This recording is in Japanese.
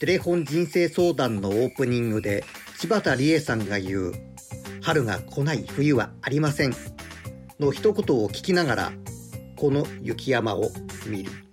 テレフォン人生相談のオープニングで柴田理恵さんが言う春が来ない冬はありませんの一言を聞きながらこの雪山を見る。